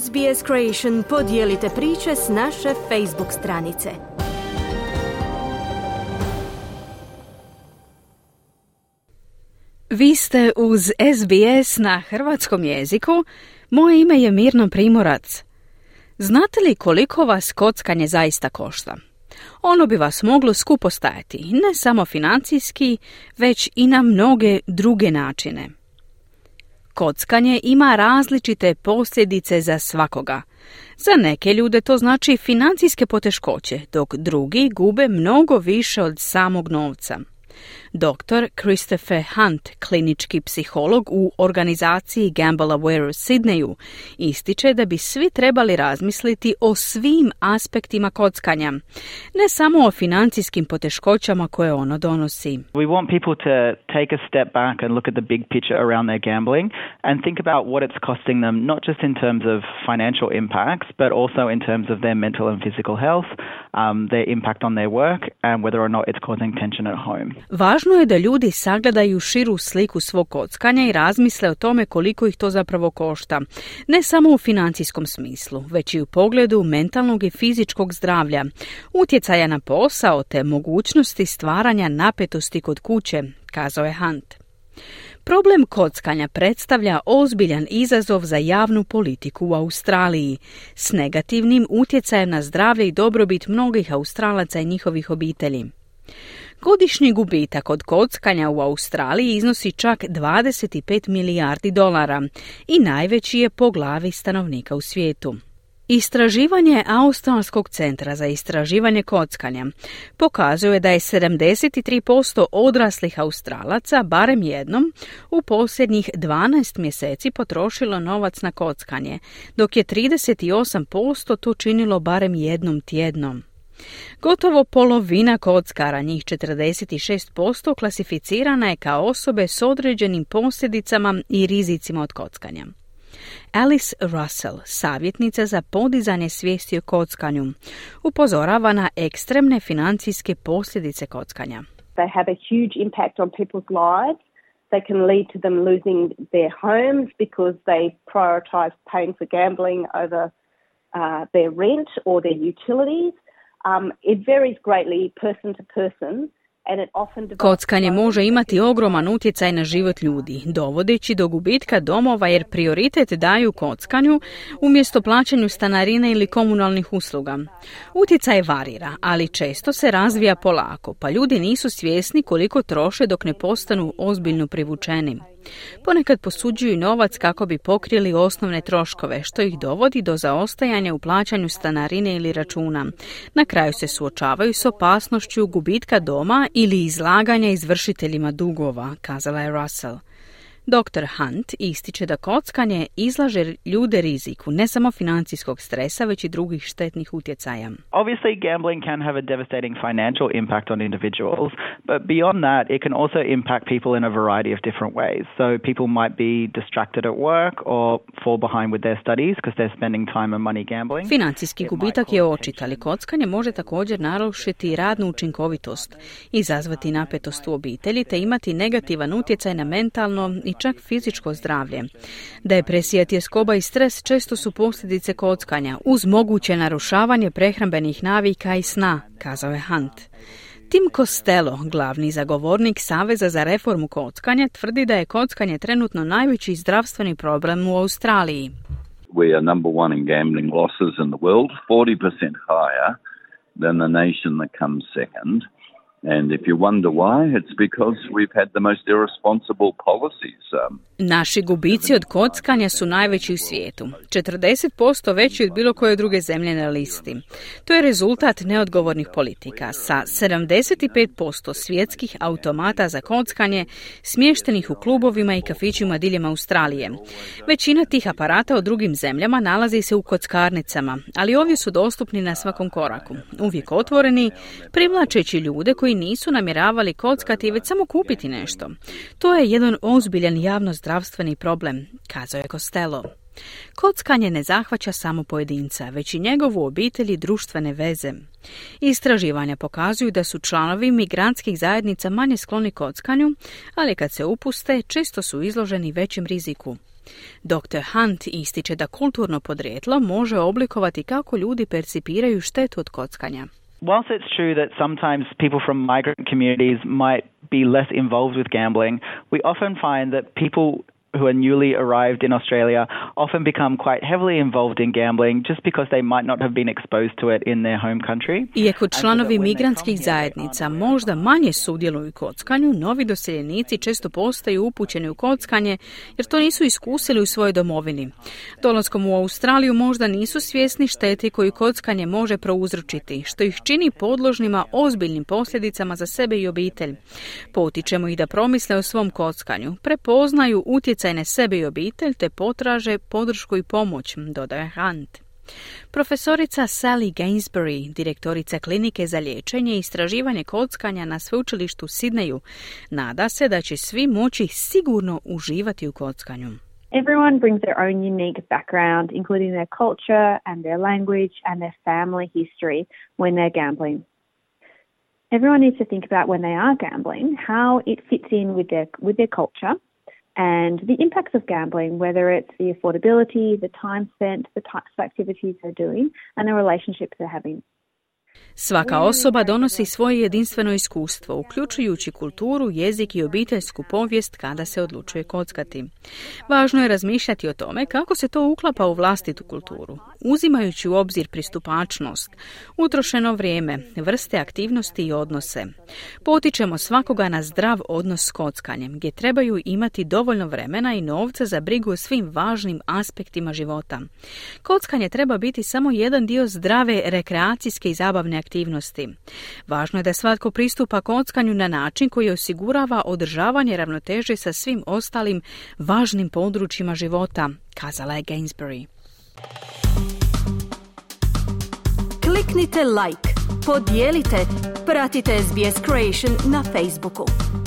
SBS Creation podijelite priče s naše Facebook stranice. Vi ste uz SBS na hrvatskom jeziku. Moje ime je Mirno Primorac. Znate li koliko vas kockanje zaista košta? Ono bi vas moglo skupo stajati, ne samo financijski, već i na mnoge druge načine. Kockanje ima različite posljedice za svakoga. Za neke ljude to znači financijske poteškoće, dok drugi gube mnogo više od samog novca. Dr. Christopher Hunt, klinički psiholog u organizaciji Gamble Aware u Sydneyu, ističe da bi svi trebali razmisliti o svim aspektima kockanja, ne samo o financijskim poteškoćama koje ono donosi. We want people to take a step back and look at the big picture around their gambling and think about what it's costing them, not just in terms of financial impacts, but also in terms of their mental and physical health, um, their impact on their work, and whether or not it's causing tension at home. Važno je da ljudi sagledaju širu sliku svog kockanja i razmisle o tome koliko ih to zapravo košta. Ne samo u financijskom smislu, već i u pogledu mentalnog i fizičkog zdravlja, utjecaja na posao te mogućnosti stvaranja napetosti kod kuće, kazao je Hunt. Problem kockanja predstavlja ozbiljan izazov za javnu politiku u Australiji s negativnim utjecajem na zdravlje i dobrobit mnogih Australaca i njihovih obitelji. Godišnji gubitak od kockanja u Australiji iznosi čak 25 milijardi dolara i najveći je po glavi stanovnika u svijetu. Istraživanje Australskog centra za istraživanje kockanja pokazuje da je 73% odraslih Australaca barem jednom u posljednjih 12 mjeseci potrošilo novac na kockanje, dok je 38% to činilo barem jednom tjednom. Gotovo polovina kockara, njih 46%, klasificirana je kao osobe s određenim posljedicama i rizicima od kockanja. Alice Russell, savjetnica za podizanje svijesti o kockanju, upozorava na ekstremne financijske posljedice kockanja. They have a huge impact on people's lives. They can lead to them losing their homes because they prioritize paying for gambling over uh, their rent or their utilities. Um, it varies greatly person to person. Kockanje može imati ogroman utjecaj na život ljudi, dovodeći do gubitka domova jer prioritet daju kockanju umjesto plaćanju stanarine ili komunalnih usluga. Utjecaj varira, ali često se razvija polako, pa ljudi nisu svjesni koliko troše dok ne postanu ozbiljno privučeni. Ponekad posuđuju novac kako bi pokrili osnovne troškove, što ih dovodi do zaostajanja u plaćanju stanarine ili računa. Na kraju se suočavaju s opasnošću gubitka doma ili izlaganja izvršiteljima dugova, kazala je Russell. Dr. Hunt ističe da kockanje izlaže ljude riziku ne samo financijskog stresa, već i drugih štetnih utjecaja. Obviously, gambling can have a devastating financial impact on individuals, but beyond that, it can also impact people in a variety of different ways. So people might be distracted at work or fall behind with their studies because they're spending time and money gambling. Financijski gubitak je očit, ali kockanje može također narušiti radnu učinkovitost, izazvati napetost u obitelji te imati negativan utjecaj na mentalno i i čak fizičko zdravlje. Depresija, tjeskoba i stres često su posljedice kockanja, uz moguće narušavanje prehrambenih navika i sna, kazao je Hunt. Tim Costello, glavni zagovornik Saveza za reformu kockanja, tvrdi da je kockanje trenutno najveći zdravstveni problem u Australiji. We are number one in gambling losses in the world, 40% higher than the nation that comes second. Naši gubici od kockanja su najveći u svijetu. 40% veći od bilo koje druge zemlje na listi. To je rezultat neodgovornih politika sa 75% svjetskih automata za kockanje smještenih u klubovima i kafićima diljem Australije. Većina tih aparata u drugim zemljama nalazi se u kockarnicama, ali ovdje su dostupni na svakom koraku. Uvijek otvoreni, privlačeći ljude koji nisu namjeravali kockati već samo kupiti nešto. To je jedan ozbiljan javno zdravstveni problem, kazao je Costello. Kockanje ne zahvaća samo pojedinca, već i njegovu obitelj i društvene veze. Istraživanja pokazuju da su članovi migrantskih zajednica manje skloni kockanju, ali kad se upuste, često su izloženi većem riziku. Dr. Hunt ističe da kulturno podrijetlo može oblikovati kako ljudi percipiraju štetu od kockanja. Whilst it's true that sometimes people from migrant communities might be less involved with gambling, we often find that people who are newly arrived in Australia often become quite heavily involved in gambling just because they might not have been exposed to it in their home country. Iako članovi migrantskih zajednica možda manje sudjeluju u kockanju, novi doseljenici često postaju upućeni u kockanje jer to nisu iskusili u svojoj domovini. Dolaskom u Australiju možda nisu svjesni šteti koju kockanje može prouzročiti, što ih čini podložnima ozbiljnim posljedicama za sebe i obitelj. Potičemo ih da promisle o svom kockanju, prepoznaju utjecaj utjecaj sebe i obitelj te potraže podršku i pomoć, dodaje Hunt. Profesorica Sally Gainsbury, direktorica klinike za liječenje i istraživanje kockanja na sveučilištu Sidneju, nada se da će svi moći sigurno uživati u kockanju. Everyone brings their own unique background, including their culture and their language and their family history when they're gambling. Everyone needs to think about when they are gambling how it fits in with their with their culture and the impacts of gambling, whether it's the affordability, the time spent, the types of activities they're doing, and the relationships they're having. Svaka osoba donosi svoje jedinstveno iskustvo, uključujući kulturu, jezik i obiteljsku povijest kada se odlučuje kockati. Važno je razmišljati o tome kako se to uklapa u vlastitu kulturu, uzimajući u obzir pristupačnost, utrošeno vrijeme, vrste aktivnosti i odnose. Potičemo svakoga na zdrav odnos s kockanjem, gdje trebaju imati dovoljno vremena i novca za brigu o svim važnim aspektima života. Kockanje treba biti samo jedan dio zdrave rekreacijske i zabavne aktivnosti. Važno je da svatko pristupa kockanju na način koji osigurava održavanje ravnoteže sa svim ostalim važnim područjima života, kazala je Gainsbury. Kliknite like, podijelite, pratite SBS Creation na Facebooku.